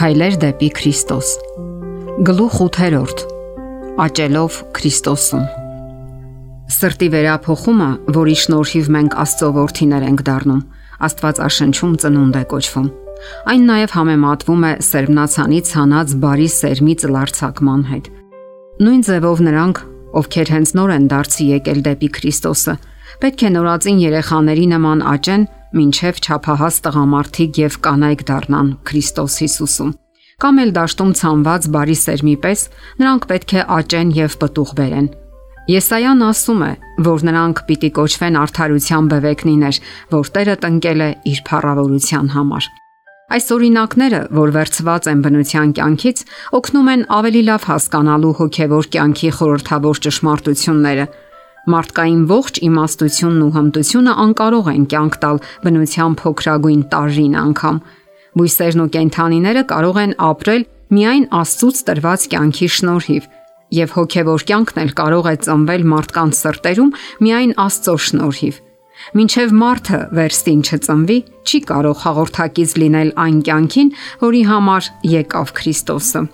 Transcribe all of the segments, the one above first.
Քայլեր դեպի Քրիստոս։ Գլուխ 8-րդ։ Աճելով Քրիստոսում։ Սրտի վերափոխումը, որի շնորհիվ մենք Աստծո որդիներ ենք դառնում, Աստվածաշնչում ծնունդ է կոչվում։ Այն նաև համեմատվում է սերմնացանից հանած բարի սերմի ծլարցակման հետ։ Նույն ձևով նրանք, ովքեր հենց նոր են դարձի եկել դեպի Քրիստոսը, պետք է նորածին երեխաների նման աճեն մինչև ճափահաս տղամարդիկ եւ կանայք դառնան Քրիստոս Հիսուսում։ Կամ էլ դաշտում ցանված բարի սերմի պես նրանք պետք է աճեն եւ պտուղ բերեն։ Եսայան ասում է, որ նրանք պիտի կոչվեն արդարության բևեկնիներ, որ Տերը տնկել է իր փառավորության համար։ Այս օրինակները, որ վերծված են բնության կյանքից, օգնում են ավելի լավ հասկանալու հոգևոր կյանքի խորհրդավոր ճշմարտությունները, Մարդկային ողջ իմաստությունն ու հմտությունը անկարող են կյանք տալ բնության փոքրագույն տարրին անգամ։ Բույսերն ու կենդանիները կարող են ապրել միայն Աստծուց տրված կյանքի շնորհիվ, եւ հոգեվոր կյանքն էլ կարող է ծնվել մարդկանց սրտերում միայն Աստծո շնորհիվ։ Մինչև մարդը վերստին չծնվի, չի կարող հաղորդակից լինել այն կյանքին, որի համար եկավ Քրիստոսը։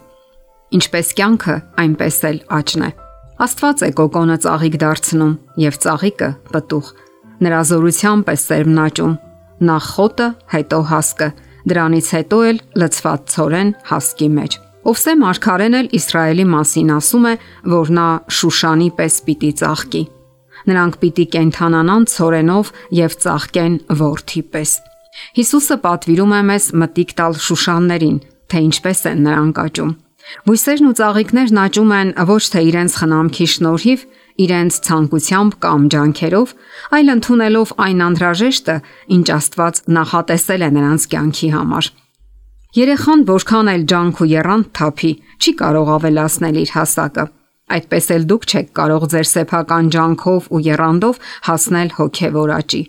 Ինչպես կյանքը, այնպես էլ աճն է։ Աստված է կոկոնը ծաղիկ դարձնում եւ ծաղիկը պտուղ։ Նրա զորությամբ է սերմն աճում։ Նախ խոտը, հետո հասկը, դրանից հետո էլ լցված ծորեն հասկի մեջ։ Օվսե Մարկարեն էլ Իսրայելի մասին ասում է, որ նա Շուշանի պես պիտի ծաղկի։ Նրանք պիտի կենթանանան ծորենով եւ ծաղկեն ворթի պես։ Հիսուսը պատվիրում է մեզ մտիկ տալ Շուշաններին, թե ինչպես են նրանք աճում։ Բույսերն ու ծաղիկներն աճում են ոչ թե իրենց խնամքի շնորհիվ, իրենց ցանկությամբ կամ ջանքերով, այլ ընդունելով այն անհրաժեշտը, ինչ Աստված նախատեսել է նրանց կյանքի համար։ Երեխան որքան էլ ջանք ու երանգ թափի, չի կարող ավելացնել իր հասակը։ Այդպես էլ դուք չեք կարող ձեր սեփական ջանքով ու երանդով հասնել հոգևոր աճի։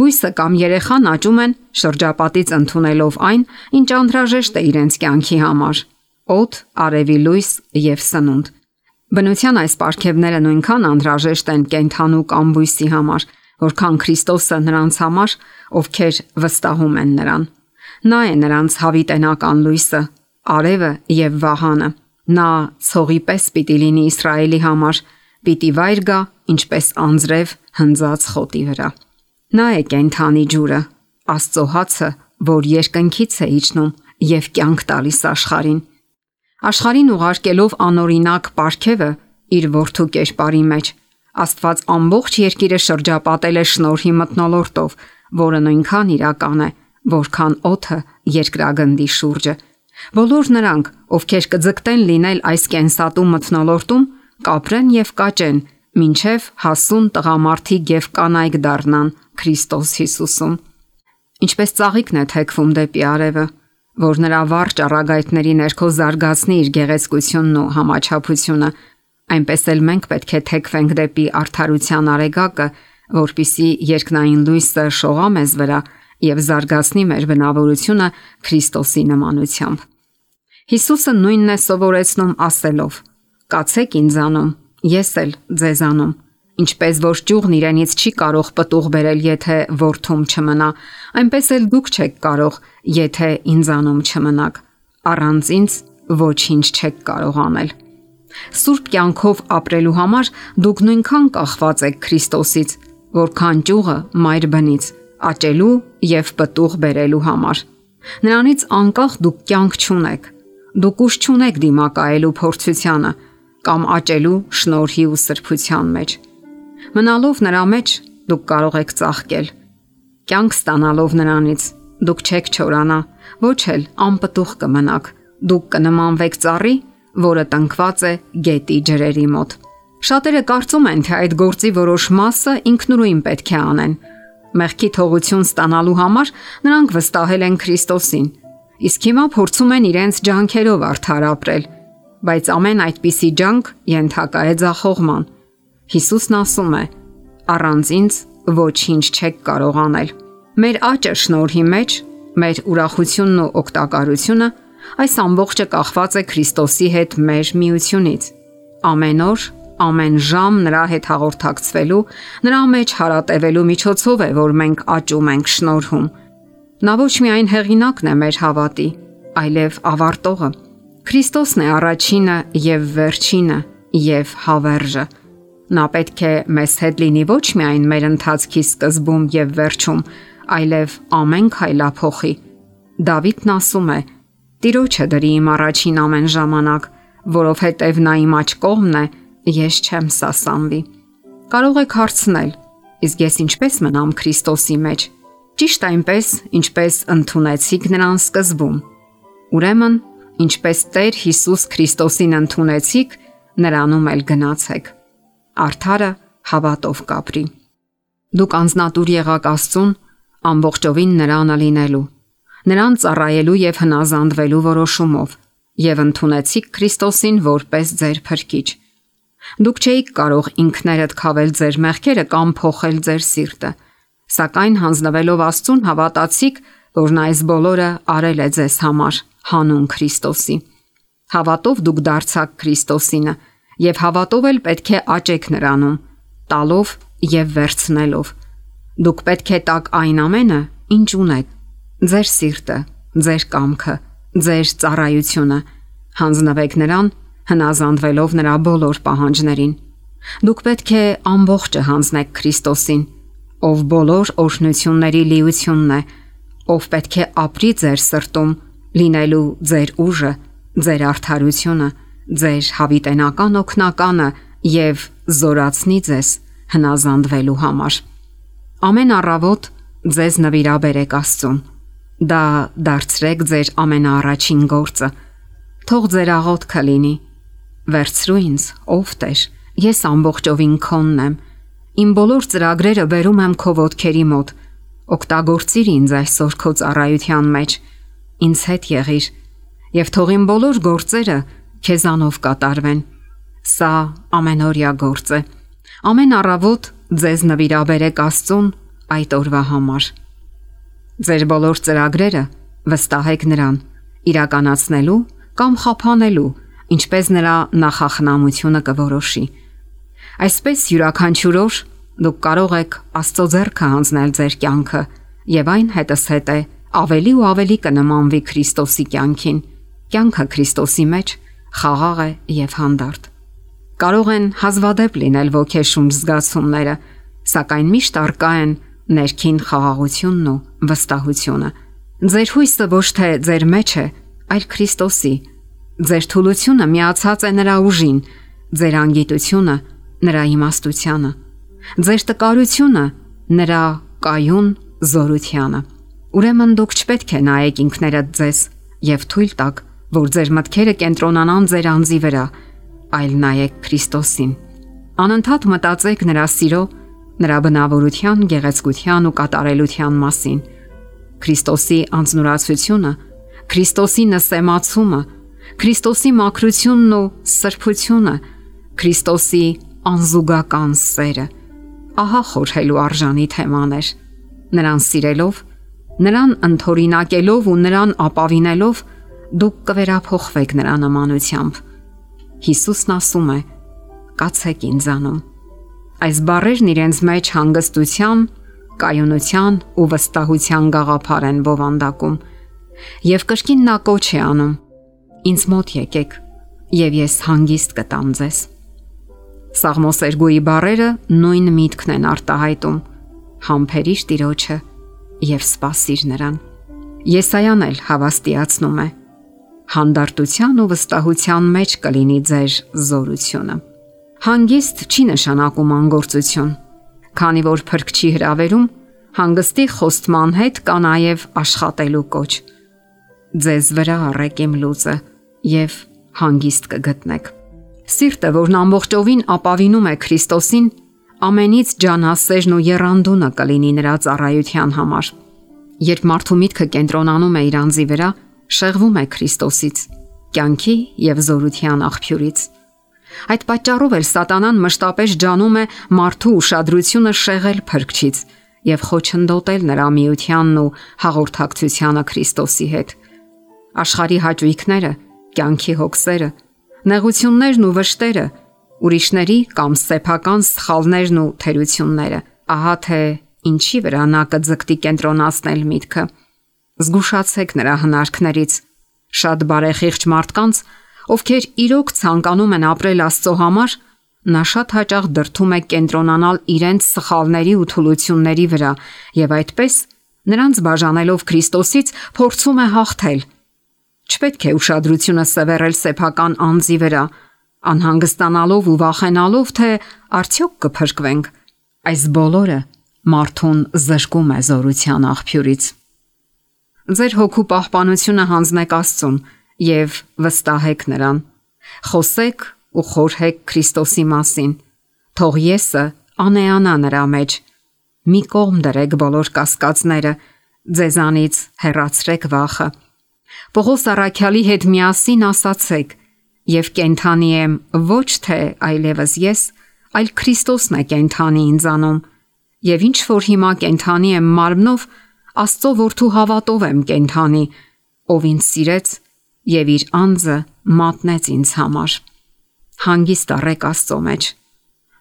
Բույսը կամ երեխան աճում են շրջապատից ընդունելով այն, ինչ անհրաժեշտ է իրենց կյանքի համար օդ, արևի լույս եւ սնունդ։ Բնության այս ապարքևները նույնքան անհրաժեշտ են կենթանու կամ բույսի համար, որքան Քրիստոսը նրանց համար, ովքեր վստահում են նրան։ Նա է նրանց հավիտենական լույսը, արևը եւ վահանը։ Նա ցողի պես պիտի լինի Իսրայելի համար, պիտի վայր գա, ինչպես անձրև հնձած խոտի վրա։ Նա է կենթանի ջուրը, Աստծո հացը, որ երկնքից է իջնում եւ կյանք տալիս աշխարին Աշխարհին ուղարկելով անօրինակ ապարքևը իր ворթու կերպարի մեջ Աստված ամբողջ երկիրը շրջապատել է շնորհի մտնոլորտով, որը նույնքան իրական է, որքան օթը երկրագնդի շուրջը։ Բոլոր նրանք, ովքեր կձգտեն լինել այս կենսատու մտնոլորտում, կապրեն եւ կաճեն, ինչև հասուն տղամարդիկ եւ կանայք դառնան Քրիստոս Հիսուսում։ Ինչպես ծաղիկն է թեքվում դեպի արևը, որ նրա վառ ճառագայթների ներքո զարգացնի իր գեղեցկությունն ու համաչափությունը, այնպես էլ մենք պետք է թեքվենք դեպի արդարության արեգակը, որpիսի երկնային լույսը շողա մեզ վրա եւ զարգացնի մեր բնավորությունը Քրիստոսի նմանությամբ։ Հիսուսը նույնն է սովորեցնում ասելով. Կացեք ինձանում, ես էլ ձեզանում Ինչպես որ ճյուղն իրենից չի կարող պտուղ բերել, եթե ворթում չմնա, այնպես էլ դուք չեք կարող, եթե ինձանում չմնաք։ Առանց ինձ ոչինչ չեք կարող անել։ Սուրբ կյանքով ապրելու համար դուք նույնքան կախված եք Քրիստոսից, որքան ճյուղը մայր բնից, աճելու եւ պտուղ բերելու համար։ Նրանից անկախ դուք կյանք չունեք։ Դուք ուշ չունեք դիմակայելու փորձությանը կամ աճելու շնորհի ու սրբության մեջ։ Մնալով նրա մեջ դուք կարող եք ծաղկել։ Կյանք ստանալով նրանից դուք չեք չորանա, ոչ էլ անպտուղ կմնաք։ Դուք կնմանվեք ծառի, որը տնկված է գետի ջրերի մոտ։ Շատերը կարծում են, թե այդ գործի որոշ մասը ինքնուրույն պետք է անեն։ Մեղքի թողություն ստանալու համար նրանք վստահել են Քրիստոսին, իսկ հիմա փորձում են իրենց ջանքերով արդար ապրել, բայց ամեն այդպիսի ջանք ենթակա է ձախողման։ Հիսուսն ասում է. առանց ինձ ոչինչ չեք կարող անել։ Մեր աճը շնորհի մեջ, մեր ուրախությունն ու օգտակարությունը այս ամբողջը կախված է Քրիստոսի հետ մեր միությունից։ Ամեն օր, ամեն ժամ նրա հետ հաղորդակցվելու, նրա մեջ հարատևելու միջոցով է, որ մենք աճում ենք շնորհում։ Նա ոչ միայն հեղինակն է մեր հավատի, այլև ավարտողը։ Քրիստոսն է առաջինը եւ վերջինը եւ հավերժը։ Նա պետք է մեզ հետ լինի ոչ միայն մեր ընթացքի սկզբում եւ վերջում, այլև ամեն քայլափոխի։ Դավիթն ասում է. Տիրոջը դրի իմ առաջին ամեն ժամանակ, որովհետև նա իմ աչ կողմն է, ես չեմ սասանվի։ Կարող եք հարցնել. իսկ ես ինչպես մնամ Քրիստոսի մեջ։ Ճիշտ այնպես, ինչպես ընդունեցիք նրան սկզբում։ Ուրեմն, ինչպես Տեր Հիսուս Քրիստոսին ընդունեցիք, նրանում էլ գնացեք։ Արթարը հավատով կապրի։ Դուք անznատուր եղաք Աստծուն ամբողջովին նրան լինելու, նրան ծառայելու եւ հնազանդվելու որոշումով եւ ընդունեցիք Քրիստոսին որպես ձեր փրկիչ։ Դուք չէիք կարող ինքներդ խավել ձեր մեղքերը կամ փոխել ձեր սիրտը Սակայն հանձնվելով Աստծուն հավատացիք, որ նա այս բոլորը արել է ձեզ համար հանուն Քրիստոսի։ Հավատով դուք դարձաք Քրիստոսինը եւ հավատով էլ պետք է աճեք նրանում, տալով եւ վերցնելով։ Դուք պետք է տակ այն ամենը, ինչ ունեք՝ ձեր սիրտը, ձեր կամքը, ձեր ծառայությունը, հանձնվեք նրան, հնազանդվելով նրա բոլոր պահանջներին։ Դուք պետք է ամբողջը հանձնեք Քրիստոսին ով բոլոր օրհնությունների լիությունն է, ով պետք է ապրի ձեր սրտում, լինելու ձեր ուժը, ձեր արդարությունը, ձեր հավիտենական օգնականը եւ զորացնի ձեզ հնազանդվելու համար։ Ամեն առավոտ ձեզ նվիրաբերեք Աստծուն։ Դա դարձրեք ձեր ամենաառաջին գործը։ Թող ձեր աղոթքը լինի. Վերցրու ինձ, ով Տեր, ես ամբողջովին քոնն եմ Իմ բոլոր ծրագրերը բերում եմ քո ոտքերի մոտ։ Օգտագործիր ինձ այսօր քո ծառայության մեջ։ Ինձ հետ եղիր եւ թող իմ բոլոր գործերը քեզանով կատարվեն։ Սա ամենօրյա գործ է։ Ամեն առավոտ ձեզ նվիրաբերեք Աստծուն այդ օրվա համար։ Ձեր բոլոր ծրագրերը վստահեք նրան իրականացնելու կամ խափանելու, ինչպես նրա նախախնամությունը կորոշի։ Այսպես յուրաքանչյուր օր դուք կարող եք Աստծո ձեռքը հանձնել ձեր կյանքը եւ այն հետսհետ է ավելի ու ավելի կնմանվի Քրիստոսի կյանքին։ Կյանքը Քրիստոսի մեջ խաղաղ է եւ հանդարտ։ Կարող են հազվադեպ լինել ոգեշունչ զգացումները, սակայն միշտ արկա են ներքին խաղաղությունն ու վստահությունը։ Ձեր հույսը ոչ թե ձեր մեջ է, այլ Քրիստոսի։ Ձեր թուլությունը միացած է նրա ուժին, ձեր անգիտությունը նրա իմաստությանը, ձեր տկարությունը նրա կայուն զորությանը։ Ուրեմն դուք չպետք է նայեք ինքներդ ձեզ եւ թույլ տաք, որ ձեր մտքերը կենտրոնանան ձեր անձի վրա, այլ նայեք Քրիստոսին։ Անընդհատ մտածեք նրա սիրո, նրա բնավորության, գեղեցկության ու կատարելության մասին։ Քրիստոսի անznուրացությունը, Քրիստոսի նսեմացումը, Քրիստոսի մաքրությունն ու սրբությունը, Քրիստոսի անզուգական սերը։ Ահա խորհելու արժանի թեմաներ։ Նրան սիրելով, նրան ընթորինակելով ու նրան ապավինելով դուք կվերափոխվեք նրա նմանությամբ։ Հիսուսն ասում է. «Կացեք ինձանում»։ Այս բառերն իրենց մեջ հանգստության, կայունության ու վստահության գաղափար են բովանդակում։ Եվ կրկին նա կոչ է անում. Ինձ մոտ եկեք, եւ ես հանգիստ կտամ ձեզ։ Սաղմոս Էրգոյի բարերը նույն միտքն են արտահայտում. համբերիշ տիրոջը եւ սпасիր նրան։ Եսայան էլ հավաստիացնում է հանդարտության ու վստահության մեջ կլինի ձեր զորությունը։ Հանգիստ չի նշանակում անգործություն, քանի որ փրկչի հրավերում հանգստի խոստման հետ կա նաև աշխատելու կոչ։ Ձեզ վրա առեք իմ լույսը եւ հանգիստ կգտնեք։ Սիրտը, որն ամբողջովին ապավինում է Քրիստոսին, ամենից ջանասերն ու երանդունը կլինի նրա ծառայության համար։ Երբ մարդու միտքը կենտրոնանում է իր անձի վրա, շեղվում է Քրիստոսից, կյանքի եւ զորության աղբյուրից։ Այդ պատճառով էլ Սատանան մշտապես ջանում է մարդու ուշադրությունը շեղել փրկչից եւ խոչընդոտել նրա միությանն ու հաղորդակցությանը Քրիստոսի հետ։ Աշխարհի հաճույքները, կյանքի հոգսերը, նեղություններն ու վշտերը, ուրիշների կամ սեփական սխալներն ու թերությունները։ Ահա թե ինչի վրա նա կձգտի կենտրոնացնել միտքը։ Զգուշացեք նրա հնարքներից, Շատ բարեխիղճ մարդկանց, ովքեր իրոք ցանկանում են ապրել Աստծո համար, նա շատ հաճախ դրթում է կենտրոնանալ իրենց սխալների ու թուլությունների վրա եւ այդպես նրանց բաժանելով Քրիստոսից փորձում է հաղթել։ Չպետք է ուշադրությունը սևեռել սեփական անձի վրա, անհանգստանալով ու վախենալով, թե արդյոք կփրկվենք։ Այս բոլորը մարդուն զրկում է զորության աղբյուրից։ Ձեր հոգու պահպանությունը հանձնեք Աստծուն եւ վստահեք նրան։ Խոսեք ու խորհեք Քրիստոսի մասին։ Թող եսը անեանա նրա մեջ։ Մի կողմ դրեք բոլոր կասկածները, ձեզանից հեռացրեք վախը։ Պողոս Արաքյալի հետ միասին ասացեք. Եվ կենթանի եմ ոչ թե այլևս ես, այլ Քրիստոսն է կենթանի ինձանում։ Եվ ինչ որ հիմա կենթանի եմ մարմնով, Աստծո որդու հավատով եմ կենթանի, ով ինձ սիրեց եւ իր անձը մատնեց ինձ համար։ Հանգիստ առեք Աստծո մեջ։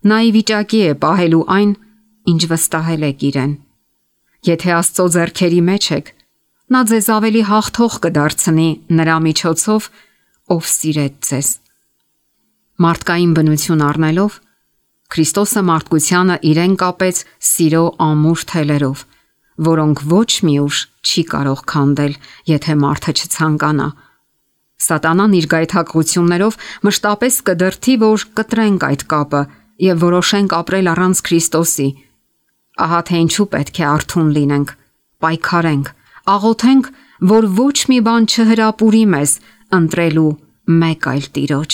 Նա ի վիճակի է պահելու այն, ինչ վստահել եք իրեն։ Եթե Աստծո ձեռքերի մեջ եք, նա ձեզ ավելի հաղթող կդարձնի նրա միջոցով, ով սիրեց ձեզ։ Մարդկային բնություն առնելով Քրիստոսը մարդկությանը իրեն կապեց սիրո ամուր թելերով, որոնք ոչ մի ուժ չի կարող քանդել, եթե մարդը չցանկանա։ Սատանան իր գայթակղություններով մշտապես կդրթի, որ կտրենք այդ կապը եւ որոշենք ապրել առանց Քրիստոսի։ Ահա թե ինչու պետք է արթուն լինենք, պայքարենք, աղոթենք, որ ոչ մի բան չհրապուրի մեզ, ընտրելու մեկ այլ տիրոջ։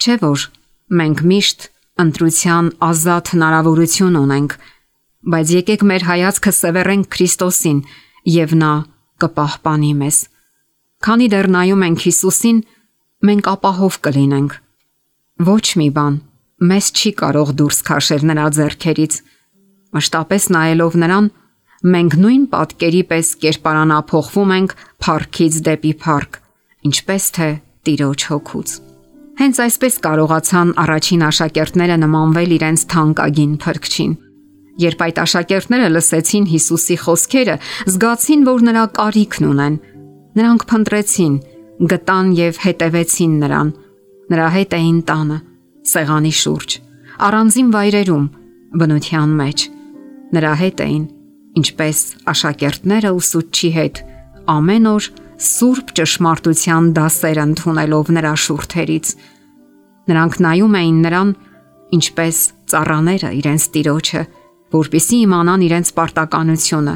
Չէ որ մենք միշտ ընտրության ազատ հնարավորություն ունենք, բայց եկեք մեր հայացքը սևեռենք Քրիստոսին եւ նա կպահպանի մեզ։ Քանի դեռ նայում ենք Հիսուսին, մենք ապահով կլինենք։ Ոչ մի բան մեզ չի կարող դուրս քաշել նրա ձեռքերից։ Մշտապես նայելով նրան, մենք նույն պատկերի պես կերպարանափոխվում ենք փառքից դեպի փառք, ինչպես թե Տիրոջ հոգուց։ Հենց այսպես կարողացան առաջին աշակերտները նմանվել իրենց թանկագին փրկչին։ Երբ այդ աշակերտները լսեցին Հիսուսի խոսքերը, զգացին, որ նրա կարիքն ունեն։ Նրանք փնտրեցին, գտան եւ հետևեցին նրան։ Նրա հետ էին տանը, սեղանի շուրջ, առանձին վայրերում, բնության մեջ։ Նրա հետ էին, ինչպես աշակերտները ուսուցչի հետ, ամեն օր սուրբ ճշմարտության դասեր ընդունելով նրա շուրթերից։ Նրանք նայում էին նրան ինչպես ծառաները իրենց տիրոջը, որpիսի իմանան իրենց պարտականությունը։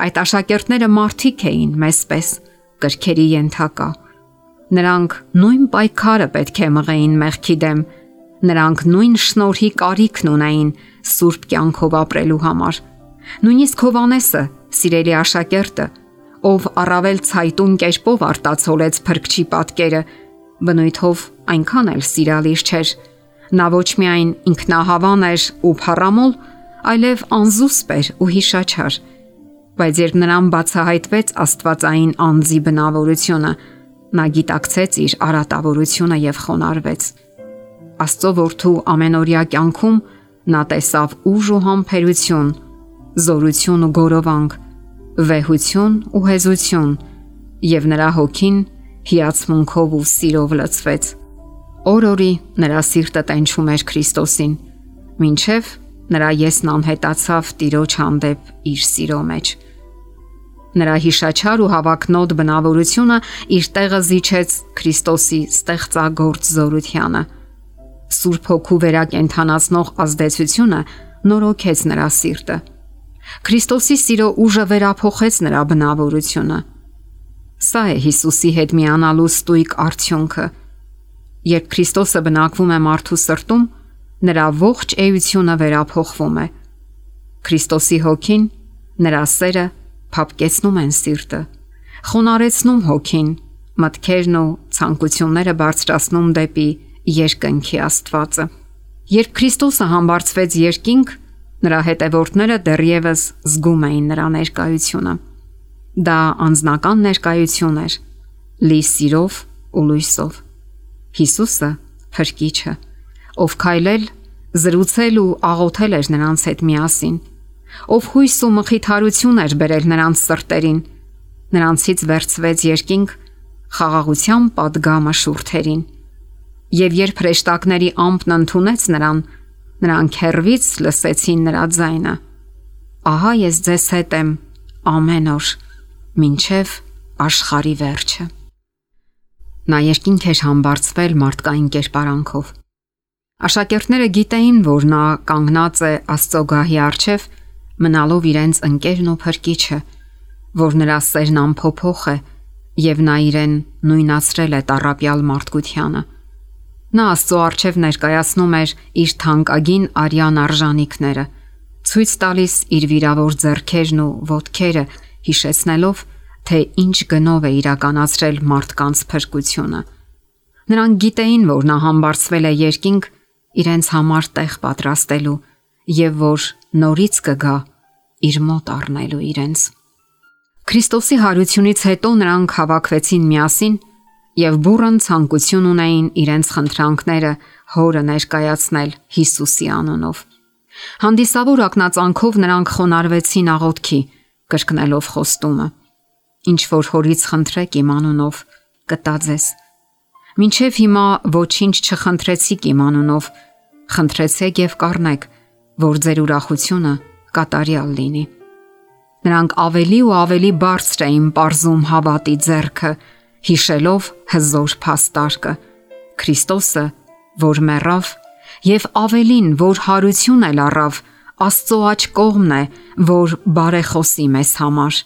Այդ աշակերտները մարդիկ էին մեզպես, կրքերի ենթակա։ Նրանք նույն պայքարը պետք է մղեին մեղքի դեմ։ Նրանք նույն շնորհի կարիքն ունեին սուրբ կյանքով ապրելու համար։ Նույնիսկ Հովանեսը, սիրելի աշակերտը, ով առավել ցայտուն կերպով արտացոլեց փրկչի պատկերը, բնույթով այնքան էլ սիրալիր չէր։ Նա ոչ միայն ինքնահավան էր ու փառամոլ, այլև անզուսպ էր ու հիշաչար։ Բայց երբ նրան բացահայտվեց Աստվածային անձի բնավորությունը, նա գիտակցեց իր արատավորությունը եւ խոնարհվեց։ Աստծո որդու ամենօրյա կյանքում նա տեսավ ուժ ու համբերություն, զորություն ու գորովանք, վեհություն ու հեզություն, եւ նրա հոգին հիացմունքով ու սիրով լցվեց։ Օր-օրի նրա սիրտը տենչում էր Քրիստոսին, ինչև նրա եսն անհետացավ Տիրոջ հանդեպ իր սիրո մեջ։ Նրա հիշաչար ու հավակնոտ բնավորությունը իր տեղը զիջեց Քրիստոսի ստեղծագործ զորությանը։ Սուրբ հոգու վերակենթանացնող ազդեցությունը նորոգեց նրա սիրտը Քրիստոսի սիրո ուժը վերափոխեց նրա բնավորությունը։ Սա է Հիսուսի հետ միանալու ստույգ արդյունքը։ Երբ Քրիստոսը բնակվում է մարդու սրտում, նրա ողջ էությունը վերափոխվում է։ Քրիստոսի հոգին, նրա սերը փապկեցնում են սիրտը, խոնարեցնում հոգին, մտքերն ու ցանկությունները բարձրացնում դեպի երկնքի Աստվածը։ Երբ Քրիստոսը համբարձվեց երկինք, Նրա հետևորդները դեռևս զգում էին նրա ներկայությունը։ Դա անznական ներկայություն էր՝ լի սիրով ու լույսով։ Հիսուսը փրկիչը, ով քայլել, զրուցել ու աղոթել էր նրանց հետ միասին, ով հույս ու մխիթարություն էր բերել նրանց սրտերին, նրանցից վերցվեց երկինք խաղաղության падգամը շուրթերին։ Եվ երբ հրեշտակների ամբն ընդունեց նրան, նրանք հերվից լսեցին նրա ձայնը. Ահա ես ձեզ հետ եմ ամեն օր, ինչև աշխարի վերջը։ Նա երկինք էր համբարձվել մարդկային կերպարանքով Աշակերտները գիտեին, որ նա կանգնած է Աստծո գահի առջև, մնալով իրենց ընկերն ու փրկիչը, որ նրա սերն ամփոփող է եւ նա իրեն նույնացրել է տարապյալ մարդկությանը։ Նա Աստծո առջև ներկայացնում էր իր թանկագին արյան արժանիքները, ցույց տալիս իր վիրավոր ձեռքերն ու ոտքերը, հիշեցնելով, թե ինչ գնով է իրականացրել մարդկանց փրկությունը։ Նրանք գիտեին, որ նա համբարձվել է երկինք իրենց համար տեղ պատրաստելու եւ որ նորից կգա իր մոտ առնելու իրենց։ Քրիստոսի հարությունից հետո նրանք հավաքվեցին միասին եւ բուրըն ցանկություն ունեին իրենց խնդրանքները հորը ներկայացնել Հիսուսի անունով։ Հանդիսավոր ակնածանքով նրանք խոնարհվեցին աղոթքի, կրկնելով խոստումը. Ինչ որ հորից խնդրեք իմ անունով, կտա ձեզ։ Մինչև հիմա ոչինչ չխնդրեցիք իմ անունով, խնդրեցեք եւ կառնեք, որ ձեր ուրախությունը կատարյալ լինի։ Նրանք ավելի ու ավելի բարձր էին པարզում հավատի ձեռքը, հիշելով հզոր փաստարկը։ Քրիստոսը, որ մեռավ, եւ ավելին, որ հարություն էլ առավ, Աստծո աչ կողմն է, որ բարեխոսի մեզ համար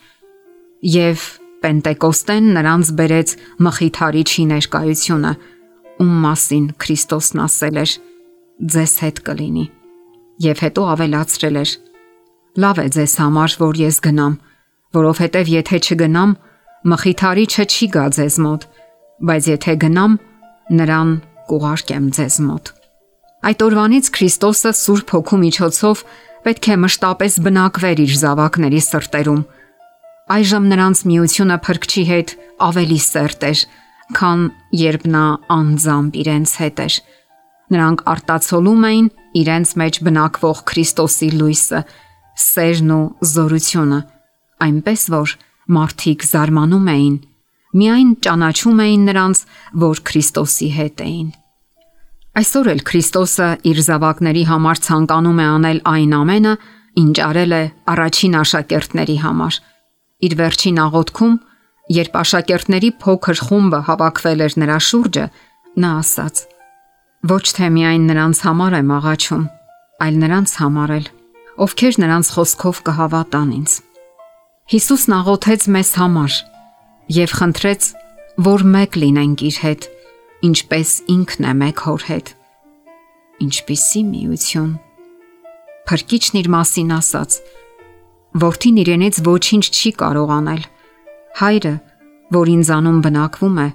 եւ Պենտեկոստեն նրանց բերեց մխիթարիչի ներկայությունը, ում մասին Քրիստոսն ասել էր. ձեզ հետ կլինի։ Եվ հետո ավելացրել էր. լավ է ձեզ համար, որ ես գնամ, որովհետև եթե չգնամ, մխիթարիչը չի գա ձեզ մոտ, բայց եթե գնամ, նրան կուղարկեմ ձեզ մոտ։ Այդ օրվանից Քրիստոսը Սուրբ Հոգու միջոցով պետք է մշտապես բնակվեր իր զավակների սրտերում Այժմ նրանց միությունը փրկչի հետ ավելի սերտ էր, քան երբ նա անձամբ իրենց հետ էր։ Նրանք արտացոլում էին իրենց մեջ բնակվող Քրիստոսի լույսը, սերն ու զորությունը, այնպես որ մարդիկ զարմանում էին, միայն ճանաչում էին նրանց, որ Քրիստոսի հետ էին։ Այսօր էլ Քրիստոսը իր զավակների համար ցանկանում է անել այն ամենը, ինչ արել է առաջին աշակերտների համար Իր վերջին աղոթքում, երբ աշակերտների փոքր խումբը հավաքվել էր նրա շուրջը, նա ասաց. Ոչ թե միայն նրանց համար եմ աղաչում, այլ նրանց համար էլ, ովքեր նրանց խոսքով կհավատան ինձ։ Հիսուսն աղոթեց մեզ համար եւ խնդրեց, որ մեկ լինենք իր հետ, ինչպես ինքն է մեկ հոր հետ։ Ինչպիսի միություն։ Փրկիչն իր մասին ասաց. Որդին իրենից ոչինչ չի կարող անել։ Հայրը, որ ինձանում բնակվում է,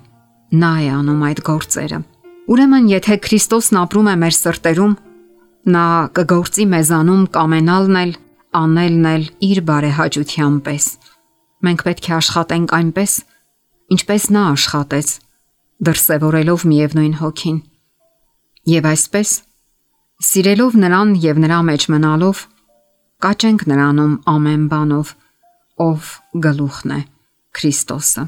նա է անում այդ գործերը։ Ուրեմն, եթե Քրիստոսն ապրում է մեր սրտերում, նա կգործի մեզանում կամենալն էլ, անելն էլ իր բարեհաճության պես։ Մենք պետք է աշխատենք այնպես, ինչպես նա աշխատեց, դրսևորելով միևնույն հոգին։ Եվ այսպես, սիրելով նրան եւ նրա մեջ մնալով, կաճենք նրանում ամեն բանով, ով գլուխն է Քրիստոսը։